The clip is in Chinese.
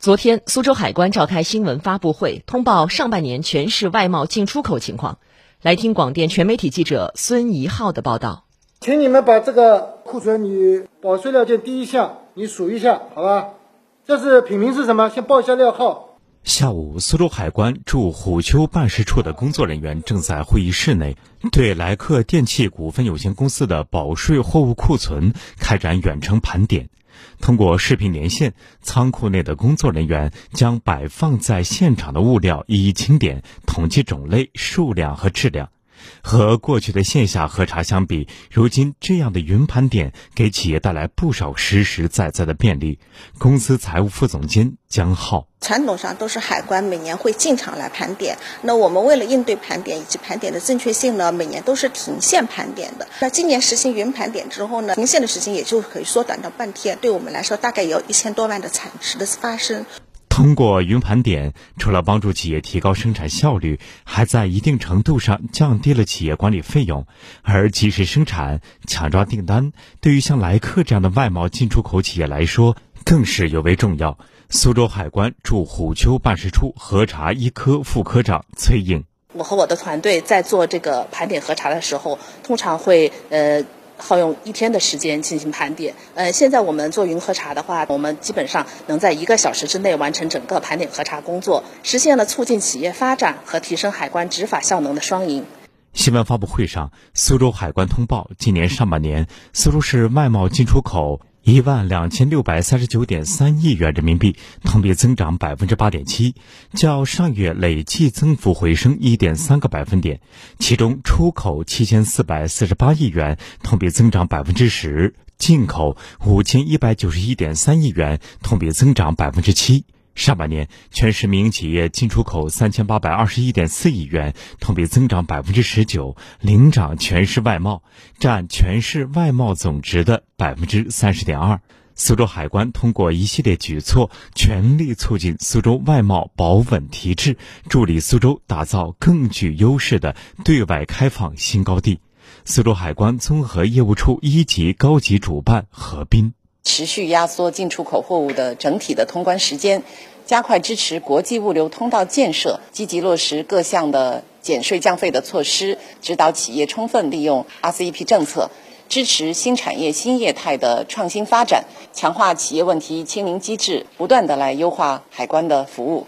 昨天，苏州海关召开新闻发布会，通报上半年全市外贸进出口情况。来听广电全媒体记者孙怡浩的报道。请你们把这个库存你保税料件第一项你数一下，好吧？这是品名是什么？先报一下料号。下午，苏州海关驻虎丘办事处的工作人员正在会议室内对莱克电器股份有限公司的保税货物库存开展远程盘点。通过视频连线，仓库内的工作人员将摆放在现场的物料一一清点，统计种类、数量和质量。和过去的线下核查相比，如今这样的云盘点给企业带来不少实实在在的便利。公司财务副总监江浩：传统上都是海关每年会进场来盘点，那我们为了应对盘点以及盘点的正确性呢，每年都是停线盘点的。那今年实行云盘点之后呢，停线的时间也就可以缩短到半天，对我们来说大概有一千多万的产值的发生。通过云盘点，除了帮助企业提高生产效率，还在一定程度上降低了企业管理费用。而及时生产、抢抓订单，对于像莱克这样的外贸进出口企业来说，更是尤为重要。苏州海关驻虎丘办事处核查一科副科长崔颖：我和我的团队在做这个盘点核查的时候，通常会呃。耗用一天的时间进行盘点。呃，现在我们做云核查的话，我们基本上能在一个小时之内完成整个盘点核查工作，实现了促进企业发展和提升海关执法效能的双赢。新闻发布会上，苏州海关通报，今年上半年苏州市外贸进出口。一万两千六百三十九点三亿元人民币，同比增长百分之八点七，较上月累计增幅回升一点三个百分点。其中，出口七千四百四十八亿元，同比增长百分之十；进口五千一百九十一点三亿元，同比增长百分之七。上半年，全市民营企业进出口三千八百二十一点四亿元，同比增长百分之十九，领涨全市外贸，占全市外贸总值的百分之三十点二。苏州海关通过一系列举措，全力促进苏州外贸保稳提质，助力苏州打造更具优势的对外开放新高地。苏州海关综合业务处一级高级主办何斌。持续压缩进出口货物的整体的通关时间，加快支持国际物流通道建设，积极落实各项的减税降费的措施，指导企业充分利用 RCEP 政策，支持新产业新业态的创新发展，强化企业问题清零机制，不断的来优化海关的服务。